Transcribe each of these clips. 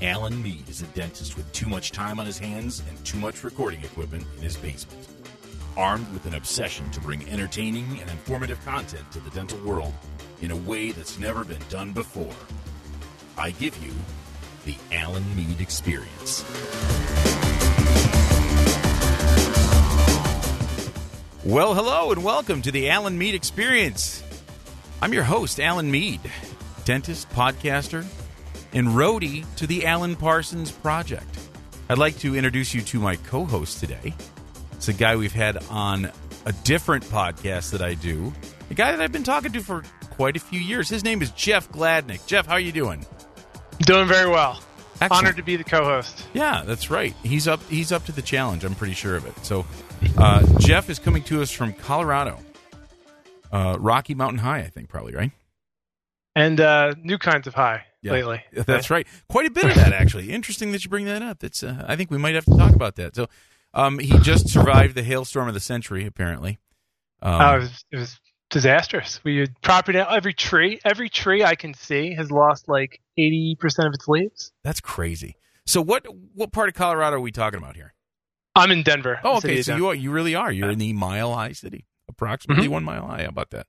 Alan Mead is a dentist with too much time on his hands and too much recording equipment in his basement. Armed with an obsession to bring entertaining and informative content to the dental world in a way that's never been done before, I give you the Alan Mead Experience. Well, hello and welcome to the Alan Mead Experience. I'm your host, Alan Mead, dentist, podcaster, and roadie to the Alan Parsons Project. I'd like to introduce you to my co host today. It's a guy we've had on a different podcast that I do, a guy that I've been talking to for quite a few years. His name is Jeff Gladnick. Jeff, how are you doing? Doing very well. Excellent. Honored to be the co-host. Yeah, that's right. He's up. He's up to the challenge. I'm pretty sure of it. So, uh, Jeff is coming to us from Colorado, uh, Rocky Mountain High, I think, probably right. And uh, new kinds of high Yeah. lately. That's right. Quite a bit of that, actually. Interesting that you bring that up. That's. Uh, I think we might have to talk about that. So, um, he just survived the hailstorm of the century, apparently. Um, Oh, it, was, it was disastrous. We had property every tree, every tree I can see has lost like eighty percent of its leaves. that's crazy. So, what what part of Colorado are we talking about here? I'm in Denver. Oh, okay. So Denver. you are, you really are. You're in the Mile High City, approximately Mhm. one mile high. How about that?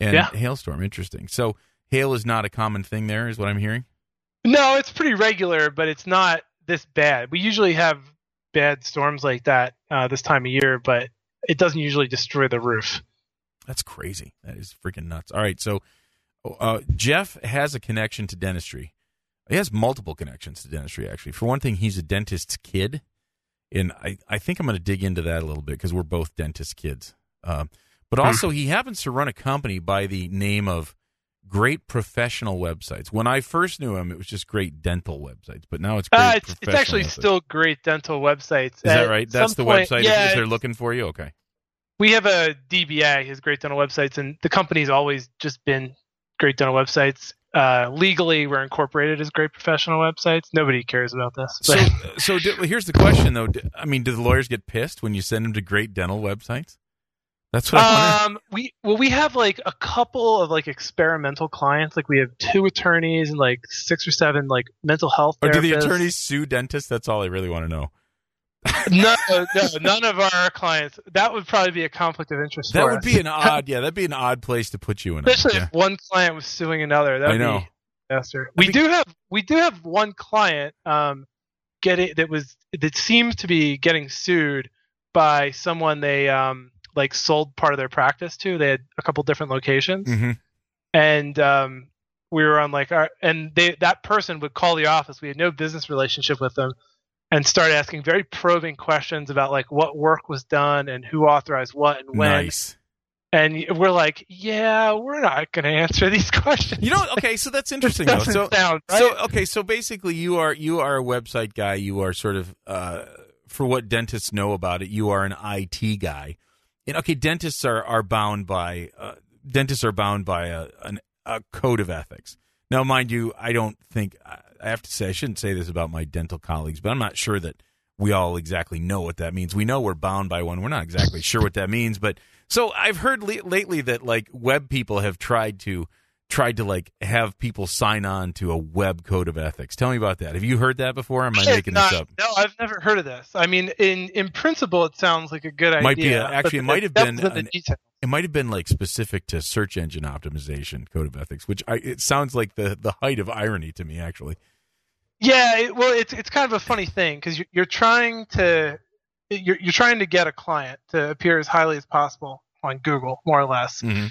And Yeah. hailstorm, interesting. So hail is not a common thing there, is what I'm hearing. No, it's pretty regular, but it's not this bad. We usually have bad storms like that uh, this time of year, but it doesn't usually destroy the roof. That's crazy. That is freaking nuts. All right, so uh, Jeff has a connection to dentistry. He has multiple connections to dentistry, actually. For one thing, he's a dentist's kid, and I, I think I'm going to dig into that a little bit because we're both dentist kids. Um, but Hmm. also, he happens to run a company by the name of Great Professional Websites. When I first knew him, it was just Great Dental Websites, but now it's Great Uh, it's, it's actually Websites. still great dental websites. Is that right? That's the point- website. Yeah, they're looking for you, okay. we have a DBA, his Great Dental Websites, and the company's always just been Great Dental Websites. Uh, legally, we're incorporated as Great Professional Websites. Nobody cares about this. So, But so do, here's the question, though. I mean, do the lawyers get pissed when you send them to great dental websites? That's what I um, we well, we have like a couple of like experimental clients. Like we have two attorneys and like six or seven like mental health. Or do the attorneys sue dentists? That's all I really want to know. No, no, none of our clients. That would probably be a conflict of interest. That would us. be an odd, yeah, that'd be an odd place to put you in. especially yeah. if one client was suing another. That I know. be disaster. We think- do have we do have one client um getting that was that seems to be getting sued by someone they um like sold part of their practice to. They had a couple different locations, Mhm. and um we were on like our and they that person would call the office. We had no business relationship with them. And start asking very probing questions about like what work was done and who authorized what and when. Nice. And we're like, yeah, we're not going to answer these questions. You know, okay, so that's interesting though. So, sound right. so okay, so basically, you are you are a website guy. You are sort of uh, for what dentists know about it. You are an IT guy. Okay, dentists are are bound by uh, dentists are bound by a, an, a code of ethics. Now, mind you, I don't think I I have to say I shouldn't say this about my dental colleagues, but I'm not sure that we all exactly know what that means. We know we're bound by one. We're not exactly sure what that means, but so I've heard le- lately that like web people have tried to tried to like have people sign on to a web code of ethics. Tell me about that. Have you heard that before? Or am I making Not- this up? No, I've never heard of this. I mean, in in principle, it sounds like a good idea. Might be a- actually, it might have been an- It might have been like specific to search engine optimization code of ethics, which I, it sounds like the the height of irony to me. Actually, Yeah, it, well, it's it's kind of a funny thing because you're, you're trying to you're you're trying to get a client to appear as highly as possible on Google, more or less. Mhm.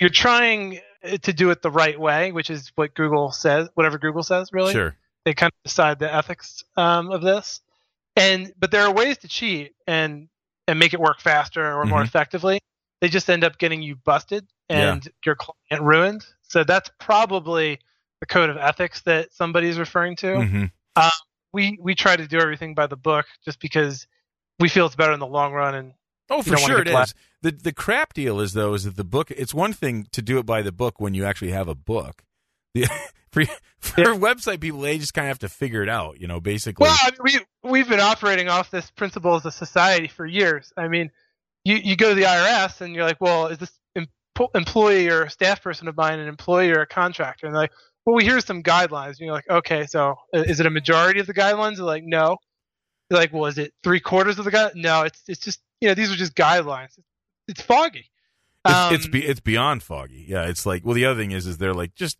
You're trying to do it the right way, which is what Google says, whatever Google says, really. sure. they kind of decide the ethics um, of this and but there are ways to cheat and and make it work faster or more Mhm. effectively they just end up getting you busted and your client ruined so that's probably the code of ethics that somebody's referring to hmm we we try to do everything by the book just because we feel it's better in the long run and Oh, for sure it get is. The the crap deal is though is that the book. It's one thing to do it by the book when you actually have a book. The, for for Yeah. website people, they just kind of have to figure it out. You know, basically. well I mean, we we've been operating off this principle as a society for years i mean you you go to the irs and you're like well is this im- po- employee or staff person of mine, an employee or a contractor, and they're like, well, we hear some guidelines. And you're like, okay, so is it a majority of the guidelines? They're like, no. They're like, well, is it three quarters of the guide? No, it's it's just you know these are just guidelines. It's foggy. It's Um, it's, be, it's beyond foggy. Yeah, it's like well, the other thing is is they're like just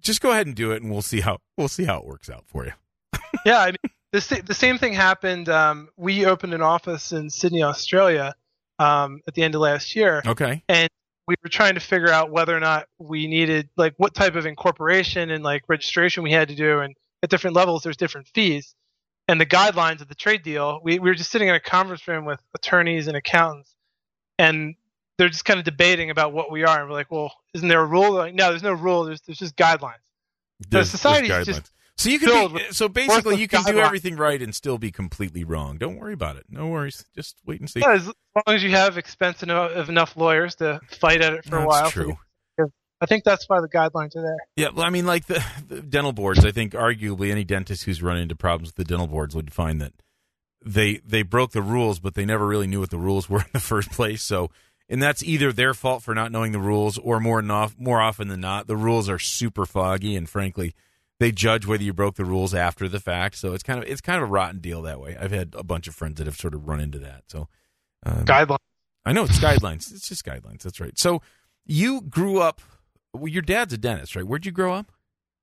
just go ahead and do it, and we'll see how we'll see how it works out for you. yeah, I mean, the the same thing happened. Um, we opened an office in Sydney, Australia, um, at the end of last year, Okay. And we were trying to figure out whether or not we needed like what type of incorporation and like registration we had to do and at different levels there's different fees and the guidelines of the trade deal we, we were just sitting in a conference room with attorneys and accountants and they're just kind of debating about what we are and we're like well isn't there a rule like no there's no rule there's, there's just guidelines There's- society there's is just so you can be, so basically you can do everything right and still be completely wrong. Don't worry about it. No worries. Just wait and see. yeah, as long as you have expensive enough, of enough lawyers to fight at it for a That's while true. I think that's why the guidelines are there Yeah, well, I mean, like the, the dental boards. I think arguably any dentist who's run into problems with the dental boards would find that they they broke the rules, but they never really knew what the rules were in the first place. So, and that's either their fault for not knowing the rules, or more enough, more often than not, the rules are super foggy, and frankly, they judge whether you broke the rules after the fact. So it's kind of it's kind of a rotten deal that way. I've had a bunch of friends that have sort of run into that. So, um, guidelines I know it's guidelines. It's just guidelines. That's right. So you grew up. Well, your dad's a dentist, right? Where'd you grow up?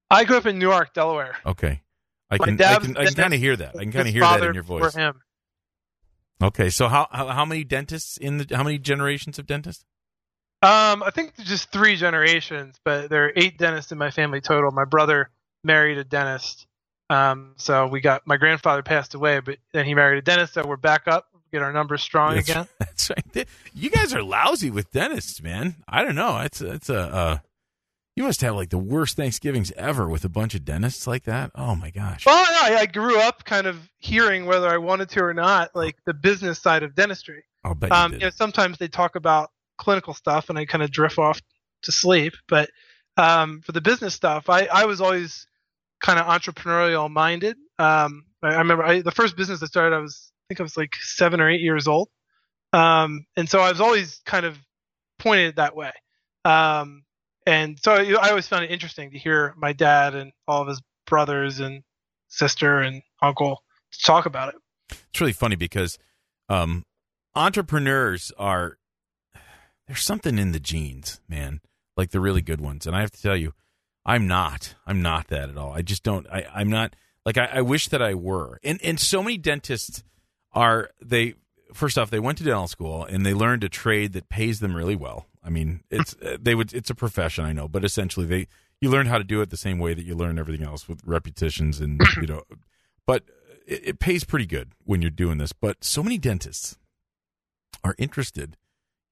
i grew up in newark delaware Okay. I can I can, I a can kind of hear that. I can kind of hear that in your voice. him. Okay, so how, how how many dentists in the how many generations of dentists? Um, I think just three generations, but there are eight dentists in my family total. My brother married a dentist. Um, so we got my grandfather passed away, but then he married a dentist, so we're back up, get our numbers strong That's, again. that's right. You guys are lousy with dentists, man. I don't know. It's it's a uh, you must have like the worst Thanksgivings ever with a bunch of dentists like that. Oh my gosh. Well, I, I grew up kind of hearing whether I wanted to or not, like the business side of dentistry. I'll bet you Um, did. you know, sometimes they talk about clinical stuff, and I kind of drift off to sleep. But um, for the business stuff, I, I was always kind of entrepreneurial minded. Um, I, I remember I, the first business I started, I was I think I was like seven or eight years old, um, and so I was always kind of pointed that way. Um, and so I, always found it interesting to hear my dad and all of his brothers and sister and uncle talk about it. it's really funny because um, entrepreneurs are there's something in the genes, man. Like the really good ones, and I have to tell you, I'm not. I'm not that at all. I just don't. I, I'm not. Like I, I wish that I were. And and so many dentists are they. First off, they went to dental school and they learned a trade that pays them really well. I mean, it's uh, they would. It's a profession, I know, but essentially they you learn how to do it the same way that you learn everything else with repetitions and mm-hmm. you know. But it, it pays pretty good when you're doing this. But so many dentists are interested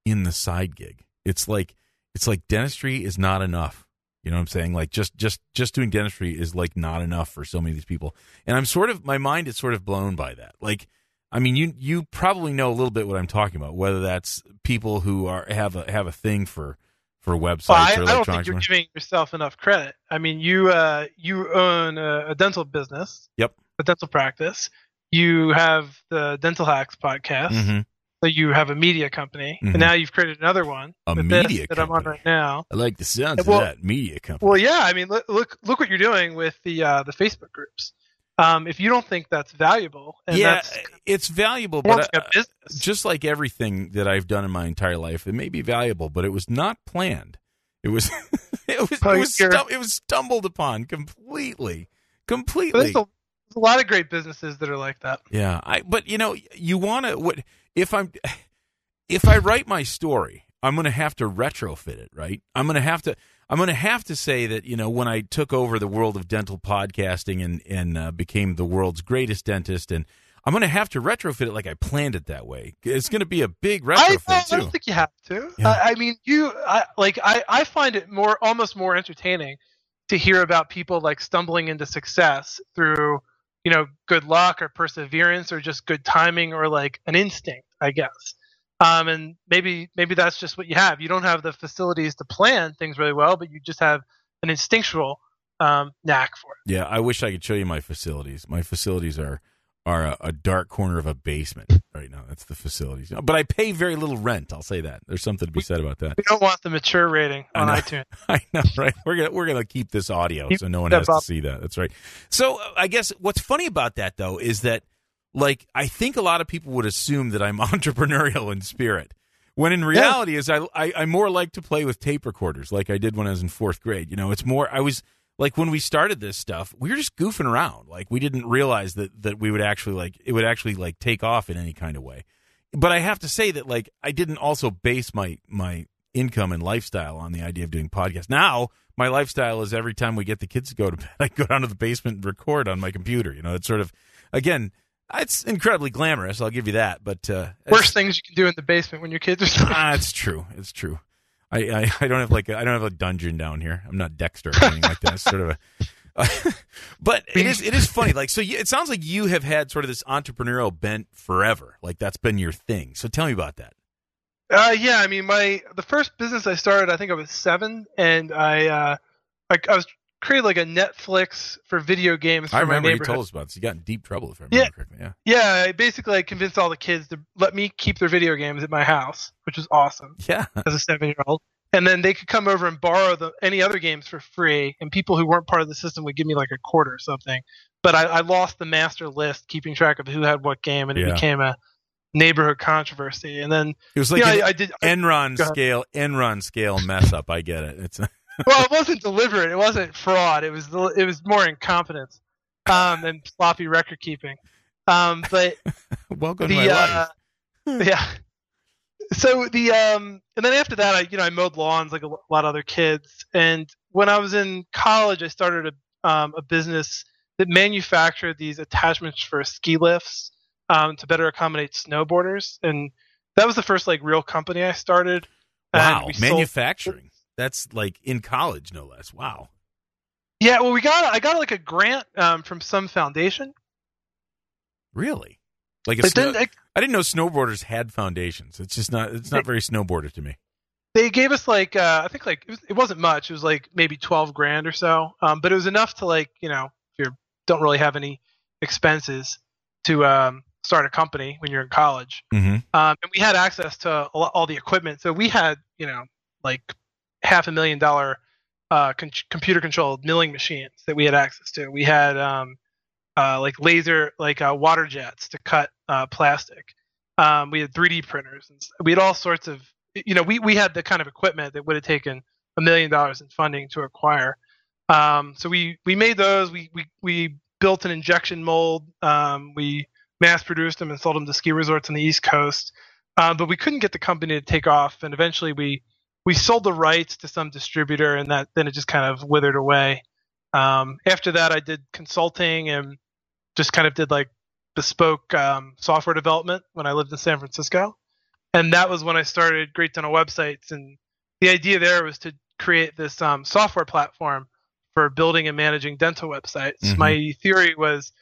in the side gig. It's like it's like dentistry is not enough. You know what I'm saying? Like just just just doing dentistry is like not enough for so many of these people. And I'm sort of my mind is sort of blown by that. Like I mean you you probably know a little bit what I'm talking about, whether that's people who are have a have a thing for for websites Well, I, or I don't think you're giving yourself enough credit. I mean, you uh, you own a, a dental business. Yep. A dental practice. You have the Dental Hacks podcast. Mhm. So you have a media company, Mhm. and now you've created another one. A media that I'm on right now. I like the sounds Well- of that media company. Well, yeah. I mean, look look, look what you're doing with the uh, the Facebook groups. Um, if you don't think that's valuable, and yeah, that's it's valuable, but uh, just like everything that I've done in my entire life, it may be valuable, but it was not planned. It was it was it was, it was stumbled upon completely, completely. there's, a, there's a lot of great businesses that are like that. Yeah, I but you know you want to what if I'm if I write my story, I'm going to have to retrofit it, right? I'm going to have to I'm going to have to say that you know when I took over the world of dental podcasting and and uh, became the world's greatest dentist, and I'm going to have to retrofit it like I planned it that way. It's going to be a big I, retrofit I too. don't think you have to. Yeah. I, I mean, you I, like I, I find it more almost more entertaining to hear about people like stumbling into success through you know good luck or perseverance or just good timing or like an instinct, I guess. Um, and maybe maybe that's just what you have. You don't have the facilities to plan things really well, but you just have an instinctual um, knack for it. Yeah, I wish I could show you my facilities. My facilities are are a, a, dark corner of a basement right now. That's the facilities. But I pay very little rent. I'll say that. There's something to be said about that. We don't want the mature rating on I iTunes. I know, right? We're gonna we're gonna keep this audio keep so no one has up. to see that. That's right. So uh, I guess what's funny about that though is that like I think a lot of people would assume that I'm entrepreneurial in spirit. When in reality yeah. is I, I I more like to play with tape recorders like I did when I was in fourth grade. You know, it's more I was like when we started this stuff, we were just goofing around. Like we didn't realize that that we would actually like it would actually like take off in any kind of way. But I have to say that like I didn't also base my my income and lifestyle on the idea of doing podcasts. Now my lifestyle is every time we get the kids to go to bed, I go down to the basement and record on my computer. You know, it's sort of again, it's incredibly glamorous. I'll give you that. But uh, worst things you can do in the basement when your kids are. Sleeping. Ah, it's true. It's true. I, I, I don't have like I don't have a dungeon down here. I'm not Dexter or anything like that. It's sort of a. but it is it is funny. Like so, you, it sounds like you have had sort of this entrepreneurial bent forever. Like that's been your thing. So tell me about that. Uh, yeah, I mean, my the first business I started, I think I was seven, and I uh, I, I was created like a Netflix for video games. For I remember you told us about this. You got in deep trouble if I remember yeah. correctly. Yeah. Yeah. I basically I convinced all the kids to let me keep their video games at my house, which was awesome. Yeah. As a seven year old. And then they could come over and borrow the, any other games for free, and people who weren't part of the system would give me like a quarter or something. But I, I lost the master list, keeping track of who had what game, and it yeah. became a neighborhood controversy. And then it was like an I, I did Enron scale, Enron scale mess up. I get it. It's well, it wasn't deliberate. It wasn't fraud. It was it was more incompetence um, and sloppy record keeping. Um, but welcome the, to my uh, life. yeah. So the um, and then after that, I you know I mowed lawns like a lot of other kids. And when I was in college, I started a um, a business that manufactured these attachments for ski lifts um, to better accommodate snowboarders. And that was the first like real company I started. Wow, manufacturing. That's like in college, no less. Wow. Yeah, well, we got I got like a grant um, from some foundation. Really? Like a snow- I, I didn't know snowboarders had foundations. It's just not. It's not they, very snowboarder to me. They gave us like uh, I think like it, was, it, wasn't much. It was like maybe twelve grand or so, um, but it was enough to like you know if you don't really have any expenses to um, start a company when you're in college. Mm-hmm. Um, and we had access to all, all the equipment, so we had you know like half a million dollar uh, con- computer controlled milling machines that we had access to. We had um, uh, like laser, like uh, water jets to cut uh, plastic. Um, we had 3D printers. And we had all sorts of, you know, we, we had the kind of equipment that would have taken a million dollars in funding to acquire. Um, so we, we made those. We, we, we built an injection mold. Um, we mass produced them and sold them to ski resorts on the East Coast. Uh, but we couldn't get the company to take off. And eventually we, we sold the rights to some distributor, and that then it just kind of withered away. Um, after that, I did consulting and just kind of did like bespoke um, software development when I lived in San Francisco, and that was when I started Great Dental Websites. And the idea there was to create this um, software platform for building and managing dental websites. Mm-hmm. My theory was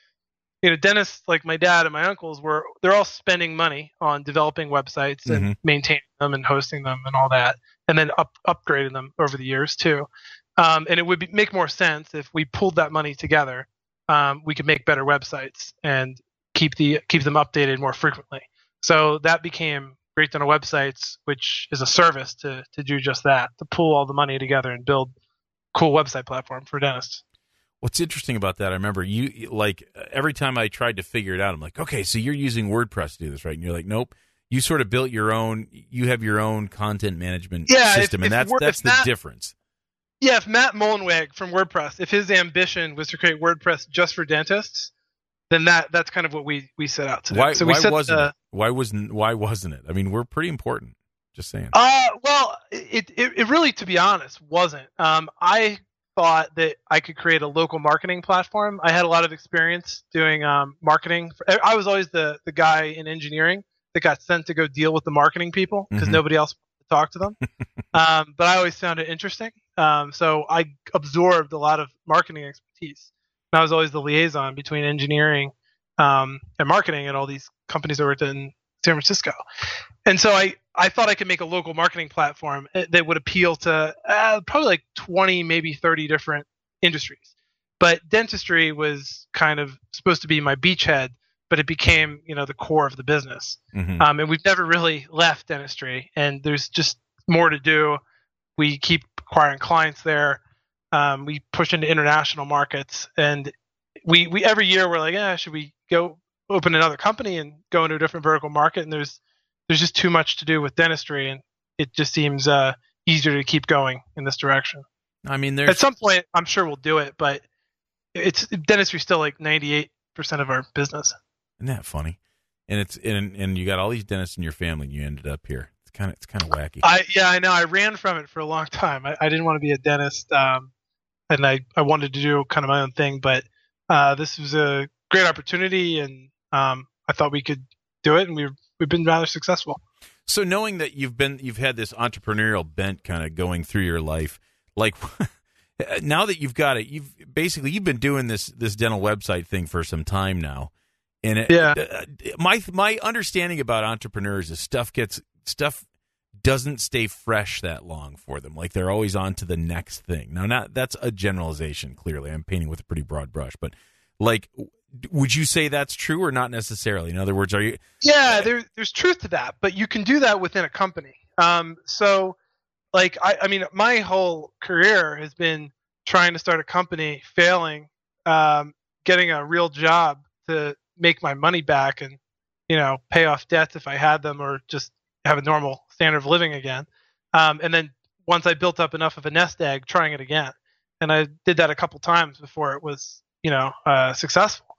you know, dentists like my dad and my uncles were they're all spending money on developing websites and mm-hmm. maintaining them and hosting them and all that, and then up, upgrading them over the years too. Um, and it would be, make more sense if we pulled that money together. Um, we could make better websites and keep the keep them updated more frequently. So that became Great Dental Websites, which is a service to to do just that, to pull all the money together and build cool website platform for dentists. What's interesting about that, I remember you like every time I tried to figure it out, I'm like, okay, so you're using WordPress to do this, right? And you're like, nope. You sort of built your own. You have your own content management yeah, system, if, and if that's that's the Matt, difference. Yeah, if Matt Mullenweg from WordPress, if his ambition was to create WordPress just for dentists, then that that's kind of what we we set out to do. Why, so why wasn't the, it? Why wasn't why wasn't it? I mean, we're pretty important. Just saying. Uh, well, it, it, it really, to be honest, wasn't. Um, I thought that I could create a local marketing platform. I had a lot of experience doing um, marketing. I was always the the guy in engineering that got sent to go deal with the marketing people because mm-hmm. nobody else to talk to them. um, but I always found it interesting. Um, so I absorbed a lot of marketing expertise. And I was always the liaison between engineering um, and marketing at all these companies I worked in San Francisco. And so I, I thought I could make a local marketing platform eh, that would appeal to uh, probably like 20, maybe 30 different industries. But dentistry was kind of supposed to be my beachhead, but it became you know the core of the business. Mhm. Um, and we've never really left dentistry, and there's just more to do. We keep acquiring clients there. Um, we push into international markets, and we we every year we're like, yeah, should we go open another company and go into a different vertical market? And there's there's just too much to do with dentistry, and it just seems uh, easier to keep going in this direction. I mean, At some point, I'm sure we'll do it, but it's dentistry still like 98 percent of our business. Isn't that funny? And it's and and you got all these dentists in your family, and you ended up here. It's kind of it's kind of wacky. I yeah, I know. I ran from it for a long time. I, I didn't want to be a dentist, um, and I, I wanted to do kind of my own thing. But uh, this was a great opportunity, and um, I thought we could do it, and we've we've been rather successful. So knowing that you've been you've had this entrepreneurial bent kind of going through your life, like now that you've got it, you've basically you've been doing this this dental website thing for some time now. And it, Yeah. uh, my my understanding about entrepreneurs is stuff gets stuff doesn't stay fresh that long for them. Like they're always on to the next thing. Now, not that's a generalization. Clearly, I'm painting with a pretty broad brush, but like, would you say that's true or not necessarily? In other words, are you Yeah, there, there's truth to that, but you can do that within a company. Um, so, like, I, I mean, my whole career has been trying to start a company, failing, um, getting a real job to make my money back and, you know, pay off debts if I had them or just have a normal standard of living again. Um, and then once I built up enough of a nest egg, trying it again. And I did that a couple times before it was, you know, uh, successful.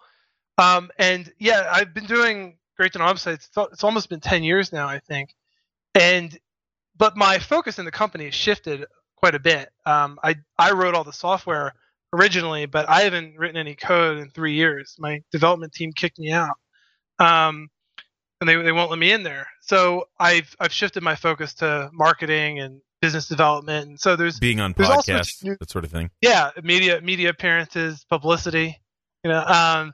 Um, and yeah, I've been doing Great Dental websites. It's, it's almost been 10 years now, I think. And, but my focus in the company has shifted quite a bit. Um, I, I wrote all the software originally, but I haven't written any code in three years. My development team kicked me out. Um, and they, they won't let me in there. So I've, I've shifted my focus to marketing and business development. And so there's, being on There's podcasts, new- that sort of thing? yeah media media appearances publicity you know um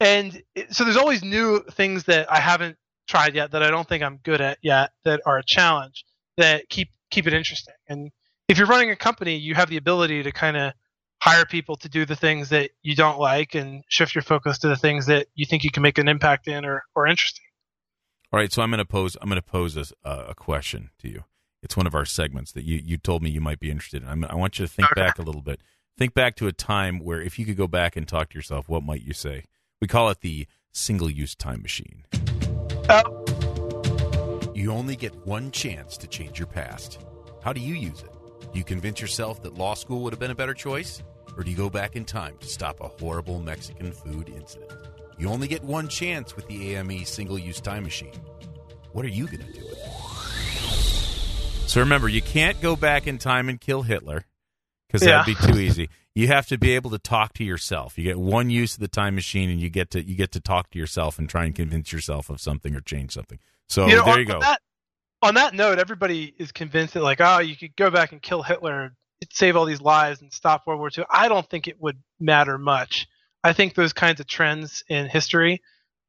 and it, so there's always new things that i haven't tried yet that i don't think i'm good at yet that are a challenge that keep keep it interesting and if you're running a company you have the ability to kind of hire people to do the things that you don't like and shift your focus to the things that you think you can make an impact in or, or interesting All right, so I'm going to pose I'm going to pose a, uh, a question to you. It's one of our segments that you, you told me you might be interested in. I'm, I want you to think Okay. back a little bit. Think back to a time where if you could go back and talk to yourself, what might you say? We call it the single use time machine. Oh. You only get one chance to change your past. How do you use it? Do you convince yourself that law school would have been a better choice? Or do you go back in time to stop a horrible Mexican food incident? You only get one chance with the AME single use time machine. What are you going to do with it? So remember, you can't go back in time and kill Hitler because Yeah. that'd be too easy. You have to be able to talk to yourself. You get one use of the time machine, and you get to you get to talk to yourself and try and convince yourself of something or change something. So You know, there you go. That, on that note, everybody is convinced that like, oh, you could go back and kill Hitler, save all these lives, and stop World War II. I don't think it would matter much. I think those kinds of trends in history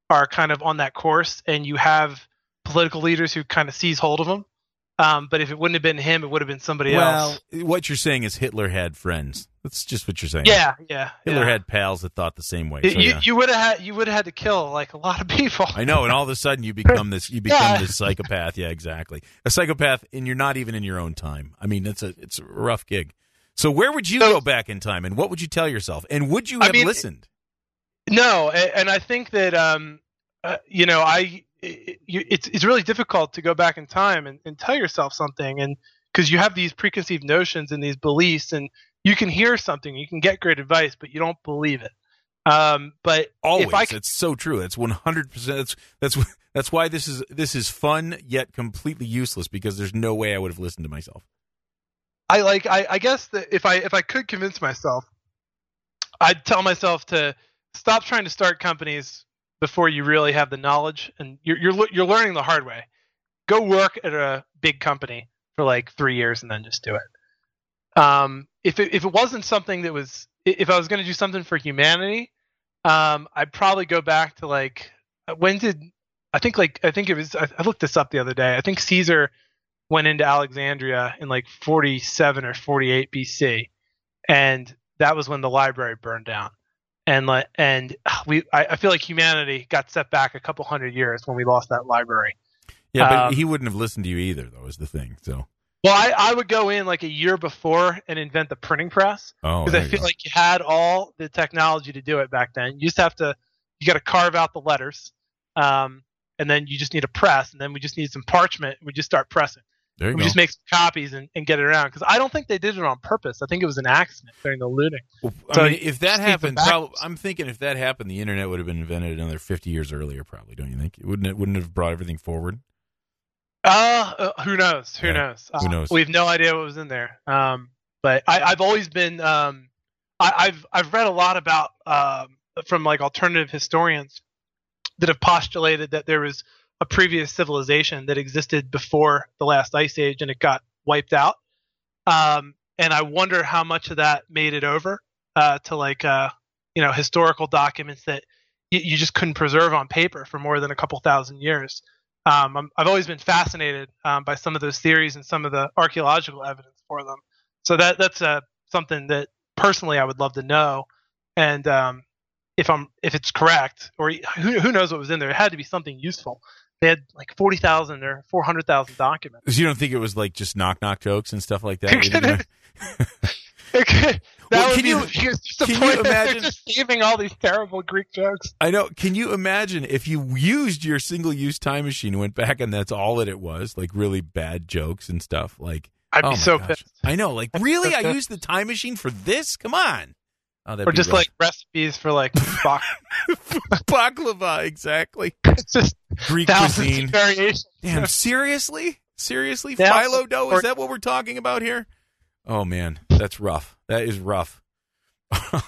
are kind of on that course, and you have political leaders who kind of seize hold of them. Um, but if it wouldn't have been him, it would have been somebody well, else. what you're saying is Hitler had friends. That's just what you're saying. Yeah, yeah. Hitler yeah. had pals that thought the same way. You, So, yeah. you would have had you would have had to kill like a lot of people. I know, and all of a sudden you become this you become Yeah. this psychopath. Yeah, exactly. A psychopath and you're not even in your own time. I mean, it's a it's a rough gig. So where would you So- go back in time and what would you tell yourself? And would you I have mean, listened? No, and I think that um, uh, you know, I it, it's it's really difficult to go back in time and, and tell yourself something, and because you have these preconceived notions and these beliefs, and you can hear something, you can get great advice, but you don't believe it. Um, but Always. if I could, it's so true. That's 100%. That's that's that's why this is this is fun yet completely useless because there's no way I would have listened to myself. I like I, I guess that if I if I could convince myself, I'd tell myself to stop trying to start companies before you really have the knowledge and you're you're you're learning the hard way. Go work at a big company for like three years and then just do it. Um, if it, if it wasn't something that was if I was going to do something for humanity, um, I'd probably go back to like when did I think like I think it was I, I looked this up the other day. I think Caesar went into Alexandria in like 47 or 48 BC, and that was when the library burned down. And like and we I, I feel like humanity got set back a couple hundred years when we lost that library. Yeah, but Um, he wouldn't have listened to you either, though. Is the thing. So, Well, I, I would go in like a year before and invent the printing press oh, because there I feel go. like you had all the technology to do it back then. You just have to you got to carve out the letters, um, and then you just need a press, and then we just need some parchment. We just start pressing. There you We go. just make some copies and, and get it around because I don't think they did it on purpose. I think it was an accident during the looting. Well, I So mean, if that happened, prob- I'm thinking if that happened, the internet would have been invented another 50 years earlier, probably. Don't you think? It wouldn't it? Wouldn't have brought everything forward? Uh, uh, who knows? Who Yeah, knows? who Uh, knows? We have no idea what was in there. Um, but I, I've always been um, I, I've I've read a lot about um, from like alternative historians that have postulated that there was a previous civilization that existed before the last ice age and it got wiped out. Um, and I wonder how much of that made it over uh, to like uh, you know historical documents that you, you just couldn't preserve on paper for more than a couple thousand years. Um, I'm, I've always been fascinated um, by some of those theories and some of the archaeological evidence for them. So that that's uh, something that personally I would love to know. And um, if I'm if it's correct, or who who knows what was in there, it had to be something useful. They had like forty thousand or four hundred thousand documents. So you don't think it was like just knock knock jokes and stuff like that? That Well, would can be you- the can you imagine- just saving all these terrible Greek jokes. I know. Can you imagine if you used your single use time machine and went back and that's all that it was, like really bad jokes and stuff? Like, I'd oh be so gosh. pissed. I know. Like, I'd really? so I used the time machine for this? Come on. Oh, that'd Or be just rough. like recipes for like bak- baklava, exactly. it's just Greek thousands cuisine. variations. Damn, seriously? Seriously? Yeah. Phyllo dough? Is that what we're talking about here? Oh man, that's rough. That is rough. All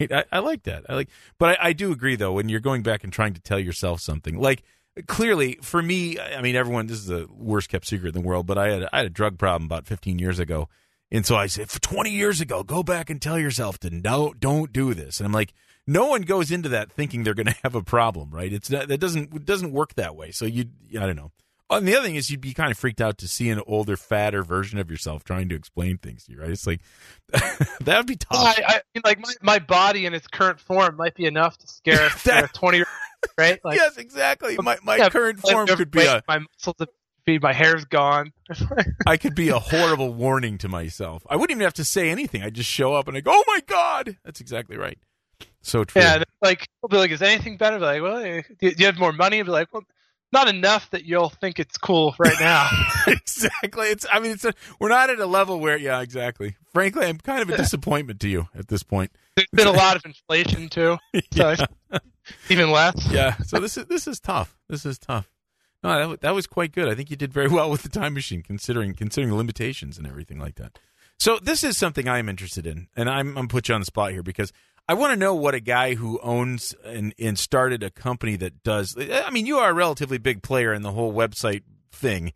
right. I, I like that. I like but I, I do agree though, when you're going back and trying to tell yourself something. Like clearly for me, I mean everyone this is the worst kept secret in the world, but I had I had a drug problem about fifteen years ago. And so I said, for 20 years ago, go back and tell yourself to no, don't do this. And I'm like, no one goes into that thinking they're going to have a problem, right? It's not, that doesn't it doesn't work that way. So you, I don't know. And the other thing is, you'd be kind of freaked out to see an older, fatter version of yourself trying to explain things to you, right? It's like that would be tough. Well, I, I mean, like my, my body in its current form might be enough to scare a twenty year right? Like yes, exactly. My my yeah, current form could be a my muscles have be my hair's gone. I could be a horrible warning to myself. I wouldn't even have to say anything. I just show up and I go, "Oh my god!" That's exactly right. So true. yeah, like I'll be like, is anything better? Be like, well, eh, do, do you have more money? I'll be like, well, not enough that you'll think it's cool right now. exactly. It's. I mean, it's. A, we're not at a level where. Yeah, exactly. Frankly, I'm kind of a disappointment to you at this point. There's been a lot of inflation too, so Yeah. even less. yeah. So this is this is tough. This is tough. No, that, that was quite good. I think you did very well with the time machine, considering considering the limitations and everything like that. So this is something I'm interested in, and I'm I'm put you on the spot here because I want to know what a guy who owns and and started a company that does. I mean, you are a relatively big player in the whole website thing.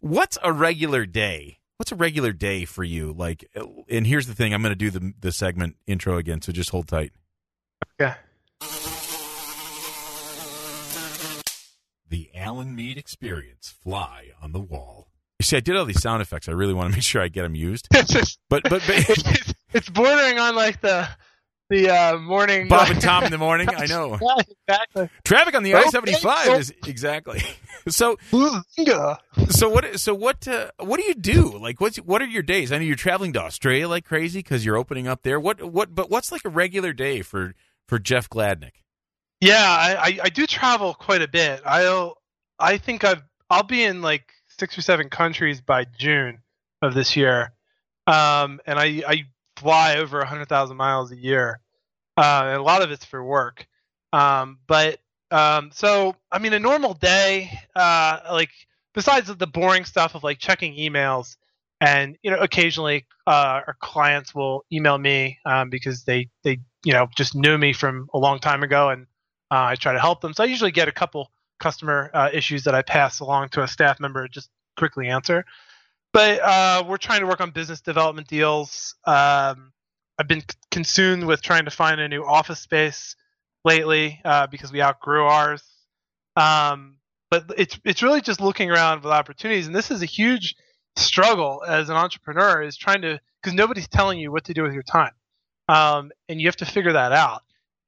What's a regular day? What's a regular day for you? Like, and here's the thing: I'm going to do the the segment intro again, so just hold tight. Yeah. The Alan Mead Experience. Fly on the wall. You see, I did all these sound effects. I really want to make sure I get them used. It's But but, but it's, it's bordering on like the the uh, morning. Bob and Tom in the morning. I know. Yeah, exactly. Traffic on the I seventy five is exactly. So Bazinga. so what so what uh, what do you do? Like what's what are your days? I know you're traveling to Australia like crazy because you're opening up there. What what but what's like a regular day for for Jeff Gladnick? Yeah, I, I, do travel quite a bit. I'll I think I've I'll be in like six or seven countries by June of this year, um, and I I fly over hundred thousand miles a year. Uh, and a lot of it's for work, um, but um, so I mean a normal day, uh, like besides the boring stuff of like checking emails, and you know occasionally uh, our clients will email me um, because they they you know just knew me from a long time ago and uh, I try to help them. So I usually get a couple customer uh, issues that I pass along to a staff member just quickly answer. But uh, we're trying to work on business development deals. Um, I've been c- consumed with trying to find a new office space lately uh, because we outgrew ours. Um, but it's it's really just looking around with opportunities, and this is a huge struggle as an entrepreneur is trying to because nobody's telling you what to do with your time, um, and you have to figure that out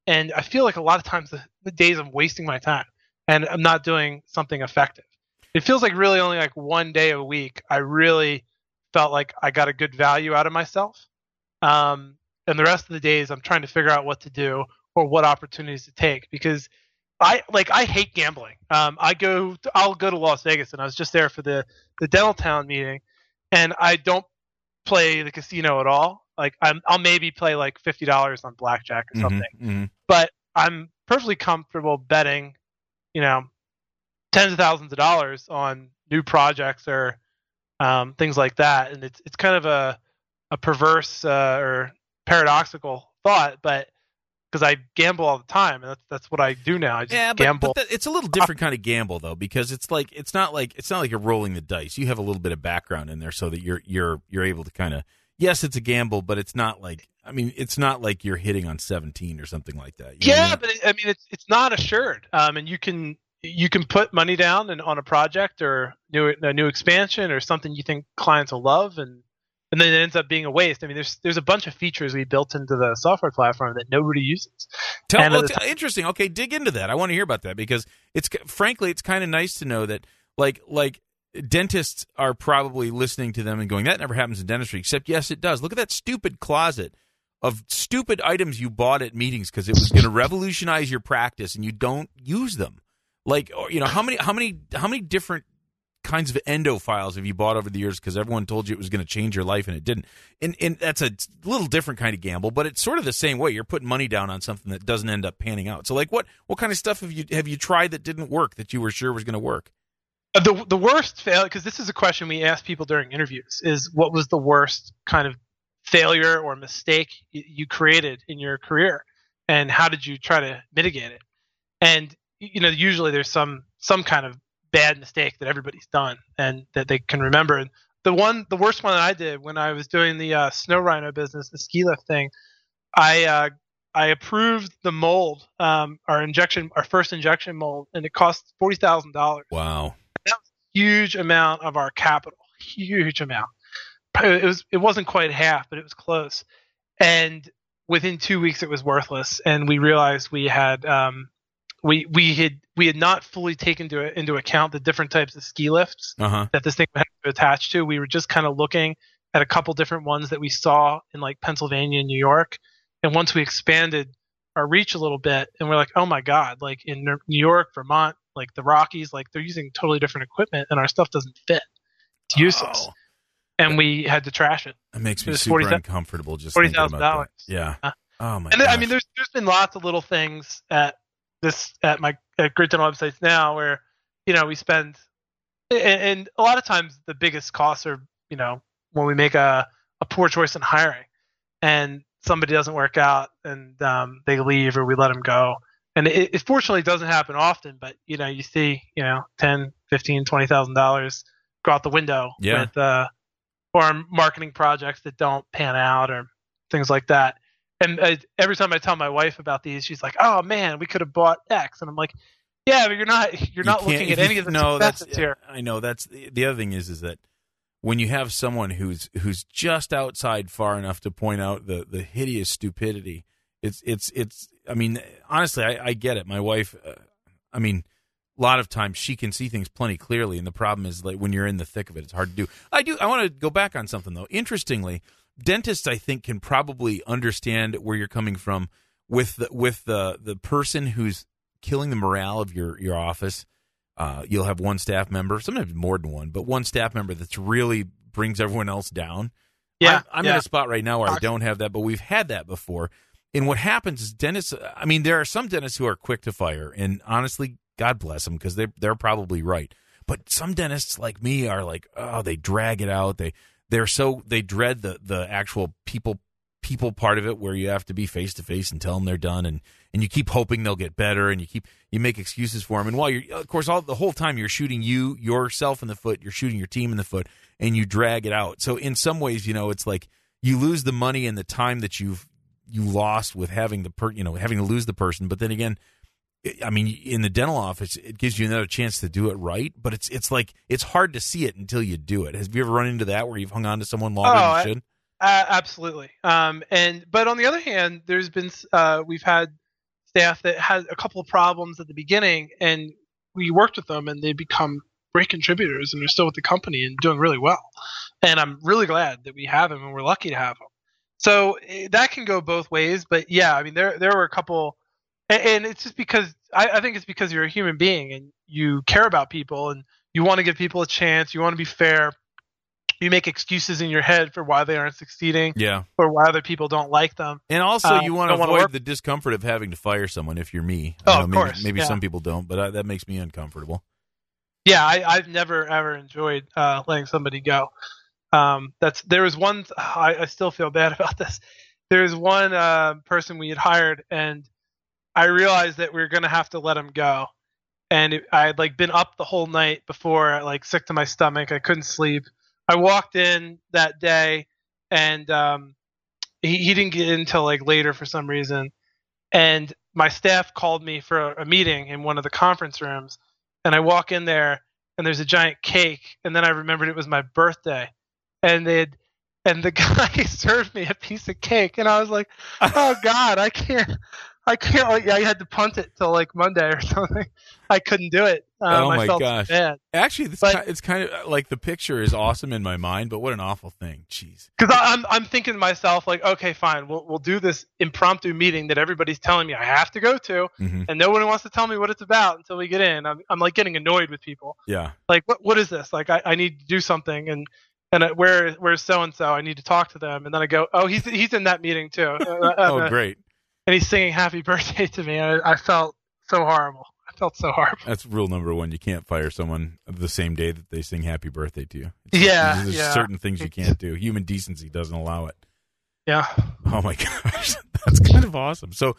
and I feel like a lot of times the, the days I'm wasting my time and I'm not doing something effective. It feels like really only like one day a week I really felt like I got a good value out of myself. Um, and the rest of the days I'm trying to figure out what to do or what opportunities to take because I like I hate gambling. Um, I go to, I'll go to Las Vegas and I was just there for the the Dental Town meeting, and I don't play the casino at all. Like I'm, I'll maybe play like fifty dollars on blackjack or Mhm, something, mhm. But I'm perfectly comfortable betting, you know, tens of thousands of dollars on new projects or um, things like that. And it's it's kind of a a perverse uh, or paradoxical thought, but because I gamble all the time, and that's that's what I do now. I just Yeah, but, gamble. but that, it's a little different kind of gamble though, because it's like it's not like it's not like you're rolling the dice. You have a little bit of background in there, so that you're you're you're able to kind of yes, it's a gamble, but it's not like I mean, it's not like you're hitting on 17 or something like that. I yeah, mean? but it, I mean, it's it's not assured, um, and you can you can put money down and, on a project or new a new expansion or something you think clients will love, and and then it ends up being a waste. I mean, there's there's a bunch of features we built into the software platform that nobody uses. Tell, well, t- interesting. Okay, dig into that. I want to hear about that because it's frankly, it's kind of nice to know that like like dentists are probably listening to them and going, "That never happens in dentistry." Except, yes, it does. Look at that stupid closet of stupid items you bought at meetings because it was going to revolutionize your practice, and you don't use them. Like, you know, how many how many how many different kinds of endo files have you bought over the years because everyone told you it was going to change your life and it didn't? And and that's a little different kind of gamble but it's sort of the same way. You're putting money down on something that doesn't end up panning out. So like what what kind of stuff have you have you tried that didn't work that you were sure was going to work? The the worst fail because this is a question we ask people during interviews is what was the worst kind of failure or mistake you created in your career and how did you try to mitigate it? And you know usually there's some some kind of bad mistake that everybody's done and that they can remember. And the one the worst one that I did when I was doing the uh, snow rhino business the ski lift thing I uh, I approved the mold um, our injection our first injection mold and it cost forty thousand dollars. Wow. Huge amount of our capital, huge amount. It was it wasn't quite half, but it was close. And within two weeks, it was worthless, and we realized we had um, we we had we had not fully taken into into account the different types of ski lifts uh-huh that this thing had to attach to. We were just kind of looking at a couple different ones that we saw in like Pennsylvania and New York, and once we expanded our reach a little bit, and we're like, oh my god, like in New York, Vermont, like the Rockies, like they're using totally different equipment, and our stuff doesn't fit. It's useless, Oh, and we had to trash it. that makes me It super 40,000 uncomfortable just thinking about $40,000. yeah Uh, oh my and then, I mean, there's there's been lots of little things at this at my at Great Dental websites now where you know we spend, and, and a lot of times the biggest costs are you know when we make a a poor choice in hiring, and somebody doesn't work out and um, they leave or we let them go. And it, it fortunately doesn't happen often, but you know you see you know ten, fifteen, twenty thousand dollars go out the window Yeah. with uh, or marketing projects that don't pan out or things like that and uh, every time I tell my wife about these, she's like, "Oh man, we could have bought X," and I'm like, "Yeah, but you're not. You're not can't- looking at any of the no, that's here." I know that's the, the other thing is is that when you have someone who's who's just outside far enough to point out the the hideous stupidity, it's it's it's. I mean, honestly, I, I get it. My wife, uh, I mean, a lot of times she can see things plenty clearly, and the problem is like when you're in the thick of it, it's hard to do. I do. I want to go back on something though. Interestingly, dentists I think can probably understand where you're coming from with the with the the person who's killing the morale of your your office. Uh, you'll have one staff member, sometimes more than one, but one staff member that's really brings everyone else down. Yeah, I'm, I'm yeah. in a spot right now where I don't have that, but we've had that before. And what happens is dentists. I mean, there are some dentists who are quick to fire, and honestly, God bless them because they they're probably right. But some dentists like me are like, oh, they drag it out. They they're so they dread the the actual people people part of it where you have to be face to face and tell them they're done and and you keep hoping they'll get better and you keep you make excuses for them and while you're of course all the whole time you're shooting you yourself in the foot you're shooting your team in the foot and you drag it out so in some ways you know it's like you lose the money and the time that you've you lost with having the per you know having to lose the person but then again I mean, in the dental office, it gives you another chance to do it right, but it's it's like it's hard to see it until you do it. Have you ever run into that where you've hung on to someone longer Oh, than you should? Uh, absolutely. Um, and but on the other hand, there's been uh, we've had staff that had a couple of problems at the beginning, and we worked with them, and they become great contributors, and they're still with the company and doing really well. And I'm really glad that we have them, and we're lucky to have them. So eh, that can go both ways, but yeah, I mean, there there were a couple, and, and it's just because I, I think it's because you're a human being and you care about people and you want to give people a chance, you want to be fair. You make excuses in your head for why they aren't succeeding Yeah. or why other people don't like them. And also, Uh, you want to don't wanna avoid the discomfort of having to fire someone if you're me. Oh, know of maybe, course, Maybe yeah. some people don't, but I, that makes me uncomfortable. yeah I, i've never ever enjoyed uh, letting somebody go um, that's there was one I, I still feel bad about this there was one uh, person we had hired and i realized that we were going to have to let him go. And i had like been up the whole night before like sick to my stomach. I couldn't sleep. I walked in that day and um, he, he didn't get in until like later for some reason. And my staff called me for a, meeting in one of the conference rooms. And I walk in there and there's a giant cake. And then I remembered it was my birthday. And they'd and the guy served me a piece of cake. And I was like, Oh God, I can't I can't like I had to punt it till like Monday or something. I couldn't do it. Um, Oh my gosh. bad. Actually, it's, But- it's kind of like the picture is awesome in my mind, but what an awful thing. Jeez. Because I'm I'm thinking to myself like, okay, fine, we'll we'll do this impromptu meeting that everybody's telling me I have to go to, hmm and no one wants to tell me what it's about until we get in. I'm I'm like getting annoyed with people. Yeah. like what what is this like i, I need to do something and and where where's so and so i need to talk to them and then i go oh he's he's in that meeting too Uh, Oh, uh, great. And he's singing happy birthday to me and I, I felt so horrible i felt so horrible That's rule number one. You can't fire someone the same day that they sing happy birthday to you. It's- Yeah, There's yeah. certain things you can't do. Human decency doesn't allow it. yeah Oh my gosh, that's kind of awesome. So,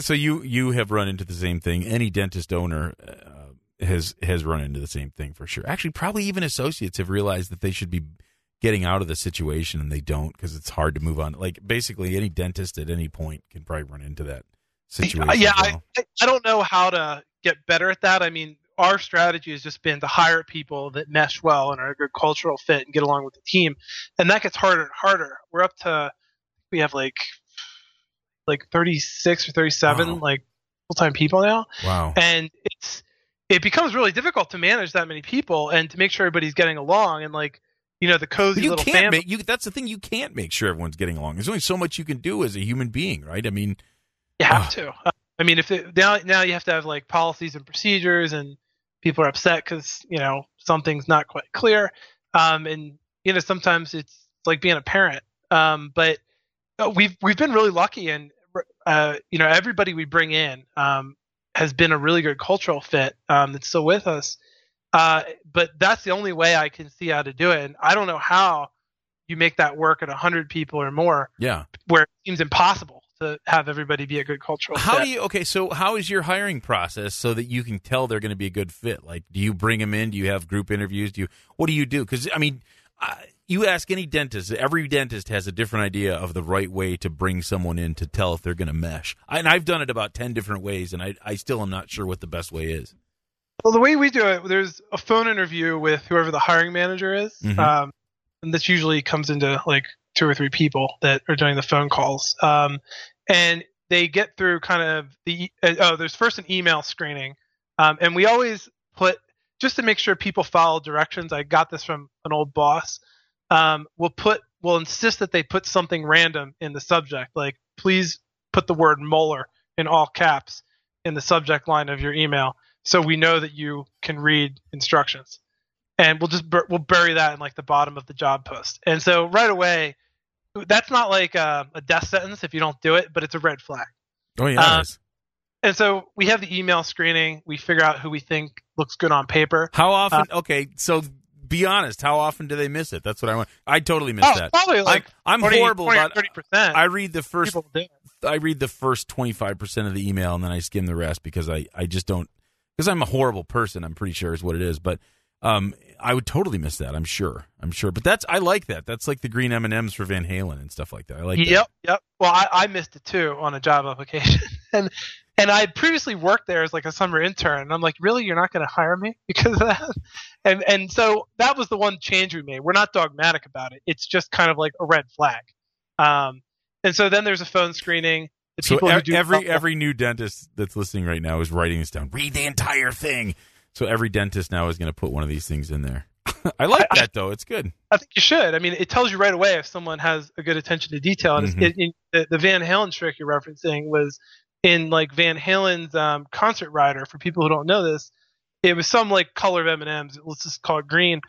so you you have run into the same thing. Any dentist owner uh, has has run into the same thing for sure. Actually, probably even associates have realized that they should be getting out of the situation and they don't because it's hard to move on. Like basically, any dentist at any point can probably run into that situation. yeah I, well. I i don't know how to get better at that i mean our strategy has just been to hire people that mesh well and are a good cultural fit and get along with the team and that gets harder and harder we're up to we have like like 36 or 37 Wow. like full-time people now wow. and it's it becomes really difficult to manage that many people and to make sure everybody's getting along and like you know the cozy But you little can't family make you. That's the thing. You can't make sure everyone's getting along. There's only so much you can do as a human being, right? I mean, you have Ugh. to Uh, i mean if it, now now you have to have like policies and procedures and people are upset because you know something's not quite clear um and you know sometimes it's like being a parent um but uh, we've we've been really lucky and uh you know everybody we bring in um has been a really good cultural fit um that's still with us uh but that's the only way i can see how to do it and i don't know how you make that work at 100 people or more yeah. where it seems impossible to have everybody be a good cultural How fit. do you? Okay, so how is your hiring process so that you can tell they're going to be a good fit? Like, do you bring them in? Do you have group interviews? Do you? What do you do? Because I mean, I, you ask any dentist. Every dentist has a different idea of the right way to bring someone in to tell if they're going to mesh. I, and I've done it about ten different ways, and I, I still am not sure what the best way is. Well, the way we do it, there's a phone interview with whoever the hiring manager is, Mhm. um, and this usually comes into like two or three people that are doing the phone calls, um, and they get through kind of the uh, oh, there's first an email screening, um, and we always put just to make sure people follow directions. I got this from an old boss. Um, we'll put we'll insist that they put something random in the subject, like please put the word molar in all caps in the subject line of your email so we know that you can read instructions and we'll just bur- we'll bury that in like the bottom of the job post and so right away that's not like a, a death sentence if you don't do it but it's a red flag Oh yeah, Uh, is. and so we have the email screening we figure out who we think looks good on paper how often? uh, okay, so be honest. How often do they miss it? That's what I want. I totally miss oh that. probably like I'm, I'm 20, horrible 20 about. 30% I read the first people do it. I read the first 25% of the email and then I skim the rest because I, I just don't because I'm a horrible person, I'm pretty sure is what it is, but um I would totally miss that, I'm sure. I'm sure. But that's I like that. That's like the green M&Ms for Van Halen and stuff like that. I like that. Yep, yep. Well, I, I missed it too on a job application, and and I previously worked there as like a summer intern. And I'm like, really, you're not going to hire me because of that? And and so that was the one change we made. We're not dogmatic about it. It's just kind of like a red flag. Um, and so then there's a phone screening. So e- do every every new dentist that's listening right now is writing this down. Read the entire thing. So every dentist now is going to put one of these things in there. I like I- that though. It's good. I think you should. I mean, it tells you right away if someone has a good attention to detail. And Mhm. it, it, the, the Van Halen trick you're referencing was in like Van Halen's um, concert rider. For people who don't know this, it was some like color of M and M's. Let's just call it green.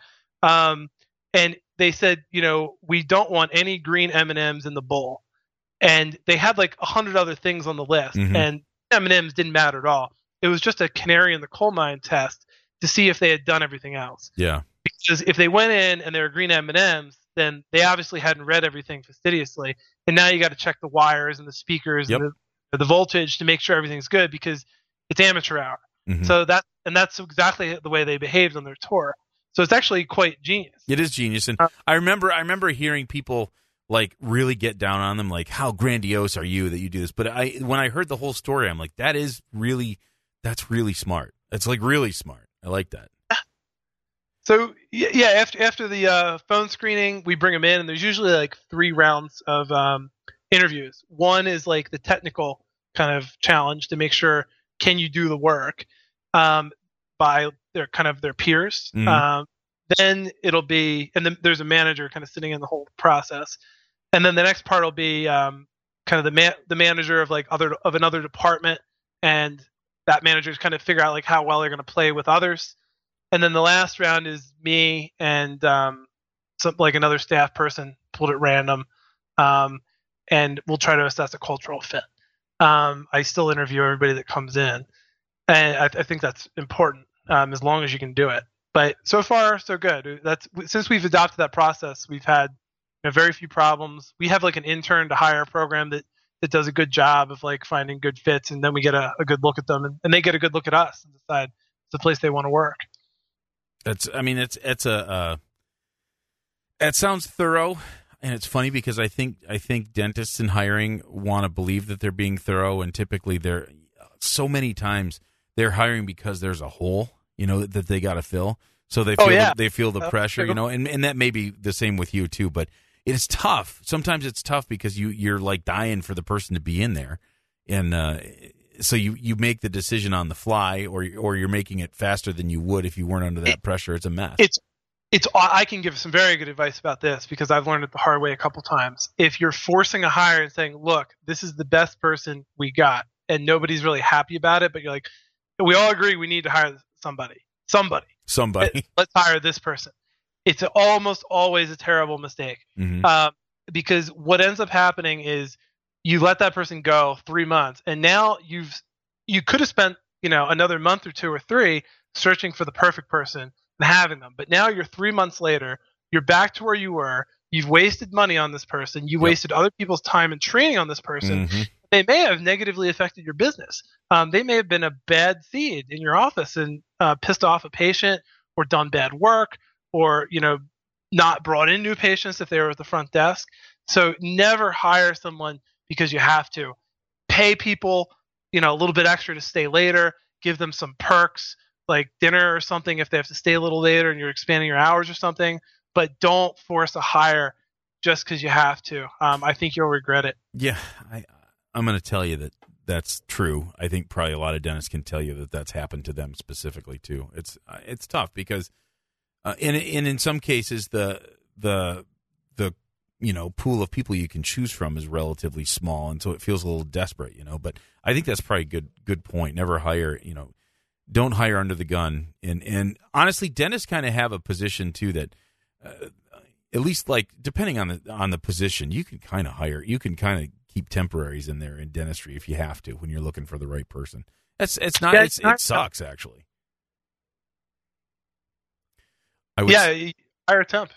Um, and they said, you know, we don't want any green M and M's in the bowl. And they had like a hundred other things on the list, Mhm. and M and M's didn't matter at all. It was just a canary in the coal mine test to see if they had done everything else Yeah. because if they went in and they were green M and M's, then they obviously hadn't read everything fastidiously, and now you got to check the wires and the speakers Yep. and the, the voltage to make sure everything's good because it's amateur hour. Mhm. So that and that's exactly the way they behaved on their tour. So it's actually quite genius. It is genius, and Uh, I remember I remember hearing people like really get down on them, like how grandiose are you that you do this? But I when I heard the whole story, I'm like, that is really that's really smart. It's like really smart. I like that. So yeah, after after the uh, phone screening, we bring them in, and there's usually like three rounds of um, interviews. One is like the technical kind of challenge to make sure can you do the work um, by their kind of their peers. Mhm. Um, then it'll be, and then there's a manager kind of sitting in the whole process, and then the next part will be um, kind of the the manager of like other of another department, and that manager's kind of figure out like how well they're going to play with others and then the last round is me and um, some like another staff person pulled at random, um, and we'll try to assess a cultural fit. Um, I still interview everybody that comes in, and I, I think that's important um, as long as you can do it. But so far, so good. That's since we've adopted that process, we've had know, very few problems. We have like an intern to hire program that that does a good job of like finding good fits, and then we get a, a good look at them, and, and they get a good look at us and decide it's the place they want to work. That's I mean it's it's a uh, it sounds thorough and it's funny because I think I think dentists in hiring want to believe that they're being thorough and typically they're so many times they're hiring because there's a hole you know that they got to fill so they Oh, feel yeah. the, they feel the pressure you know and and that may be the same with you too but it's tough sometimes it's tough because you you're like dying for the person to be in there and uh so you you make the decision on the fly or or you're making it faster than you would if you weren't under that It- pressure it's a mess it's it's I can give some very good advice about this because I've learned it the hard way a couple times. If you're forcing a hire and saying, "Look, this is the best person we got," and nobody's really happy about it, but you're like, "We all agree we need to hire somebody, somebody. somebody Let's hire this person." It's almost always a terrible mistake Mhm. um, because what ends up happening is you let that person go three months, and now you've you could have spent you know another month or two or three searching for the perfect person and having them, but now you're three months later, you're back to where you were. You've wasted money on this person. You Yep. wasted other people's time and training on this person. Mhm. They may have negatively affected your business. Um, they may have been a bad seed in your office and uh, pissed off a patient, or done bad work, or you know not brought in new patients if they were at the front desk. So never hire someone because you have to. Pay people, you know, a little bit extra to stay later. Give them some perks like dinner or something if they have to stay a little later and you're expanding your hours or something. But don't force a hire just because you have to. Um, I think you'll regret it. Yeah, I, I'm going to tell you that that's true. I think probably a lot of dentists can tell you that that's happened to them specifically too. It's it's tough because, uh, and and in some cases the the the you know pool of people you can choose from is relatively small, and so it feels a little desperate, you know. But I think that's probably a good good point. Never hire, you know, don't hire under the gun. And and honestly, dentists kind of have a position too that. Uh, at least like depending on the on the position, you can kind of hire. You can kind of keep temporaries in there in dentistry if you have to when you're looking for the right person. That's it's not it's, it's not- it sucks actually. I would, yeah, hire a temp.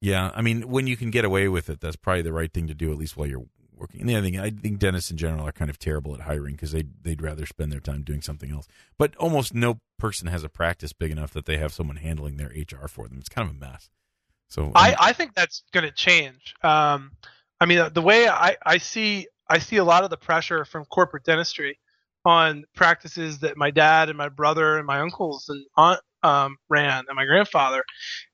yeah. I mean, when you can get away with it, that's probably the right thing to do at least while you're working. And the other thing, I think dentists in general are kind of terrible at hiring because they they'd rather spend their time doing something else. But almost no person has a practice big enough that they have someone handling their HR for them. It's kind of a mess. So I, I think that's going to change. Um, I mean, the way I, I see I see a lot of the pressure from corporate dentistry on practices that my dad and my brother and my uncles and aunt um, ran and my grandfather,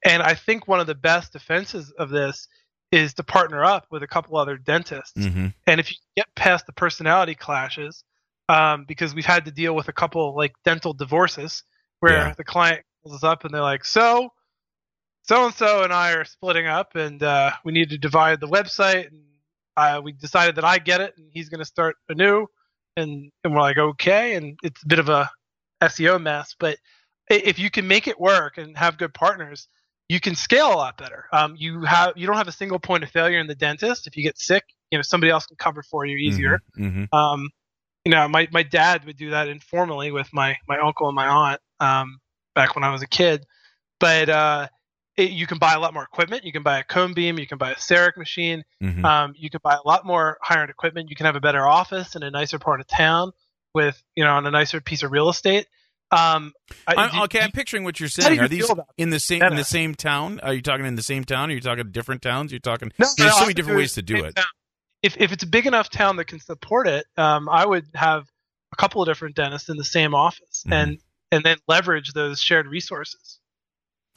and I think one of the best defenses of this is to partner up with a couple other dentists. Mm-hmm. And if you get past the personality clashes, um, because we've had to deal with a couple like dental divorces where Yeah. the client calls us up and they're like, so so and so and I are splitting up and uh, we need to divide the website and uh, we decided that I get it and he's going to start anew and and we're like okay and it's a bit of a SEO mess but if you can make it work and have good partners you can scale a lot better um, you have you don't have a single point of failure in the dentist if you get sick you know somebody else can cover for you easier Mm-hmm. um, you know, my, my dad would do that informally with my, my uncle and my aunt um, back when I was a kid. But uh, it, you can buy a lot more equipment. You can buy a cone beam. You can buy a CEREC machine. Mm-hmm. Um, you can buy a lot more higher end equipment. You can have a better office in a nicer part of town with, you know, on a nicer piece of real estate. Um, I- okay, I'm picturing what you're saying. Are these in the same in the same town? Are you talking in the same town? Are you talking different towns? You're talking. No, There's no, so I many different ways to do it. town. If if it's a big enough town that can support it, um, I would have a couple of different dentists in the same office, Mhm. and and then leverage those shared resources.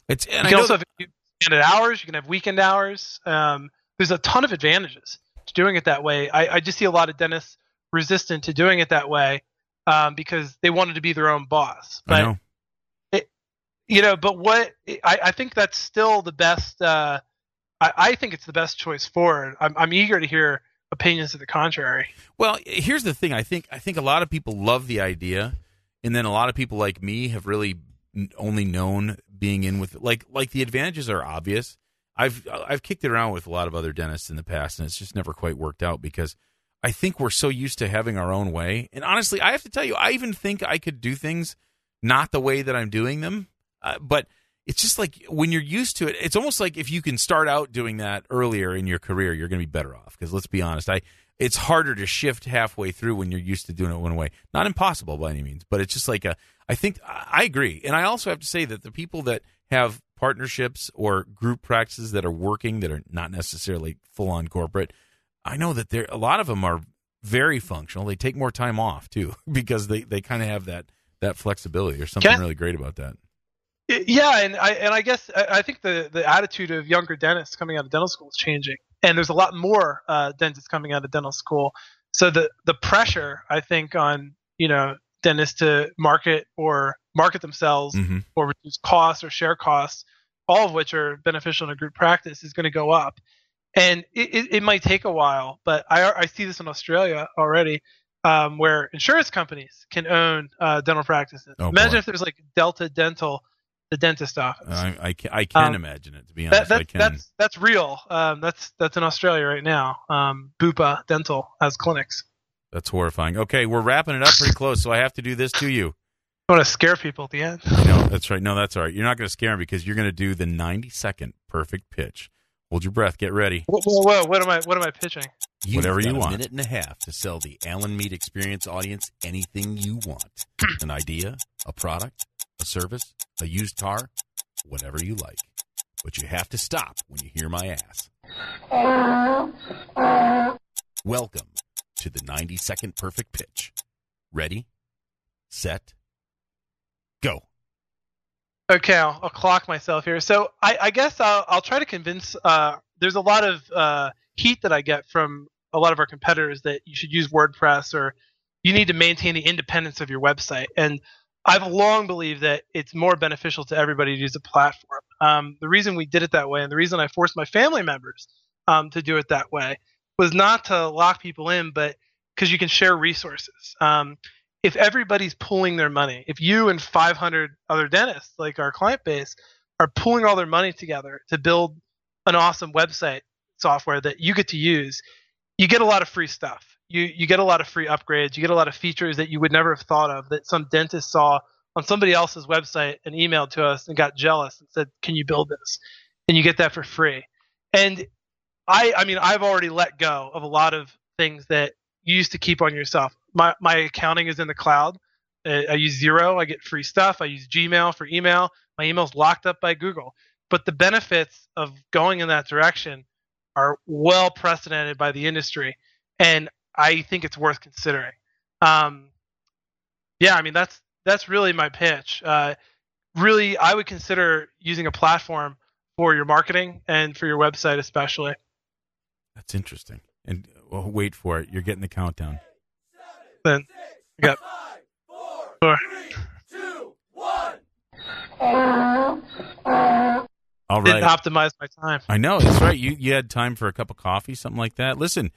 It's and You can know also have extended hours. You can have weekend hours. Um, there's a ton of advantages to doing it that way. I, I just see a lot of dentists resistant to doing it that way um, because they wanted to be their own boss. I But know. you know, but what I, I think that's still the best. Uh, I, I think it's the best choice forward. I'm, I'm eager to hear opinions to the contrary. Well, here's the thing. I think I think a lot of people love the idea, and then a lot of people like me have really only known being in with like like the advantages are obvious. I've I've kicked it around with a lot of other dentists in the past, and it's just never quite worked out because I think we're so used to having our own way. And honestly, I have to tell you, I even think I could do things not the way that I'm doing them, uh, but. It's just like when you're used to it, it's almost like if you can start out doing that earlier in your career, you're going to be better off. Because let's be honest, I it's harder to shift halfway through when you're used to doing it one way. Not impossible by any means, but it's just like a. I think I I agree, and I also have to say that the people that have partnerships or group practices that are working that are not necessarily full on corporate, I know that there a lot of them are very functional. They take more time off too because they they kind of have that that flexibility. There's something Can- really great about that. Yeah, and I and I guess I think the the attitude of younger dentists coming out of dental school is changing, and there's a lot more uh, dentists coming out of dental school. So the the pressure I think on you know dentists to market or market themselves hmm or reduce costs or share costs, all of which are beneficial in a group practice, is going to go up. And it, it, it might take a while, but I, I see this in Australia already, um, where insurance companies can own uh, dental practices. Oh, Imagine boy. if there's like Delta Dental, the dentist office. I, I can, I can Um, imagine it to be that, honest. I that's, can. that's that's real. Um, that's that's in Australia right now. Um, Bupa Dental has clinics. That's horrifying. Okay, we're wrapping it up pretty close, so I have to do this to you. I want to scare people at the end. No, that's right. No, that's all right. You're not going to scare him because you're going to do the 90 second perfect pitch. Hold your breath. Get ready. Whoa, whoa, whoa, what am I? What am I pitching? You've Whatever got you a minute and a half to sell the Alan Mead Experience audience anything you want. An idea, a product, a service, a used car, whatever you like. But you have to stop when you hear my ass. Welcome to the 90 second perfect pitch. Ready, set, go. Okay, I'll, I'll clock myself here. So I, I guess I'll, I'll try to convince. Uh, there's a lot of uh, heat that I get from a lot of our competitors that you should use WordPress or you need to maintain the independence of your website. And I've long believed that it's more beneficial to everybody to use a platform. Um, the reason we did it that way, and the reason I forced my family members um, to do it that way, was not to lock people in, but because you can share resources. Um, if everybody's pooling their money, if you and 500 other dentists, like our client base, are pooling all their money together to build an awesome website software that you get to use, you get a lot of free stuff. You you get a lot of free upgrades. You get a lot of features that you would never have thought of that some dentist saw on somebody else's website and emailed to us and got jealous and said, "Can you build this?" And you get that for free. And I I mean I've already let go of a lot of things that you used to keep on yourself. My my accounting is in the cloud. Uh, I use Xero. I get free stuff. I use Gmail for email. My email's locked up by Google. But the benefits of going in that direction are well precedented by the industry, and I think it's worth considering. Um, yeah, I mean that's that's really my pitch. Uh, really, I would consider using a platform for your marketing and for your website, especially. That's interesting. And well, wait for it. You're getting the countdown. Then you got four. All Didn't optimize my time. I know. That's right. You you had time for a cup of coffee, something like that. Listen,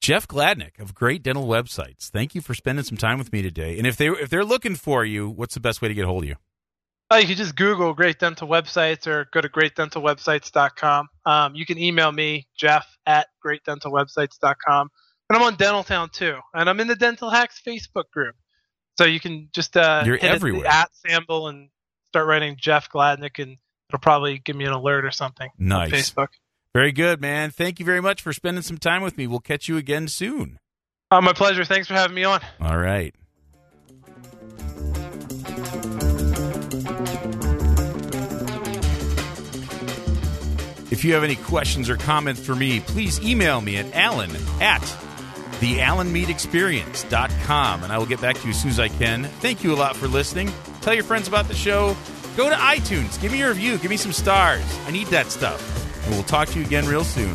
Jeff Gladnick of Great Dental Websites. Thank you for spending some time with me today. And if they if they're looking for you, what's the best way to get a hold of you? Oh, you can just Google Great Dental Websites or go to greatdentalwebsites.com. Um, you can email me, Jeff at greatdentalwebsites.com. And I'm on Dental Town too. And I'm in the Dental Hacks Facebook group. So you can just uh, You're hit it, everywhere. at Sample and start writing Jeff Gladnick, and it'll probably give me an alert or something on Nice. Facebook. Very good, man. Thank you very much for spending some time with me. We'll catch you again soon. Oh, my pleasure. Thanks for having me on. All right. If you have any questions or comments for me, please email me at alan at thealanmeadexperience.com and I will get back to you as soon as I can. Thank you a lot for listening. Tell your friends about the show. Go to iTunes. Give me a review. Give me some stars. I need that stuff. And we'll talk to you again real soon.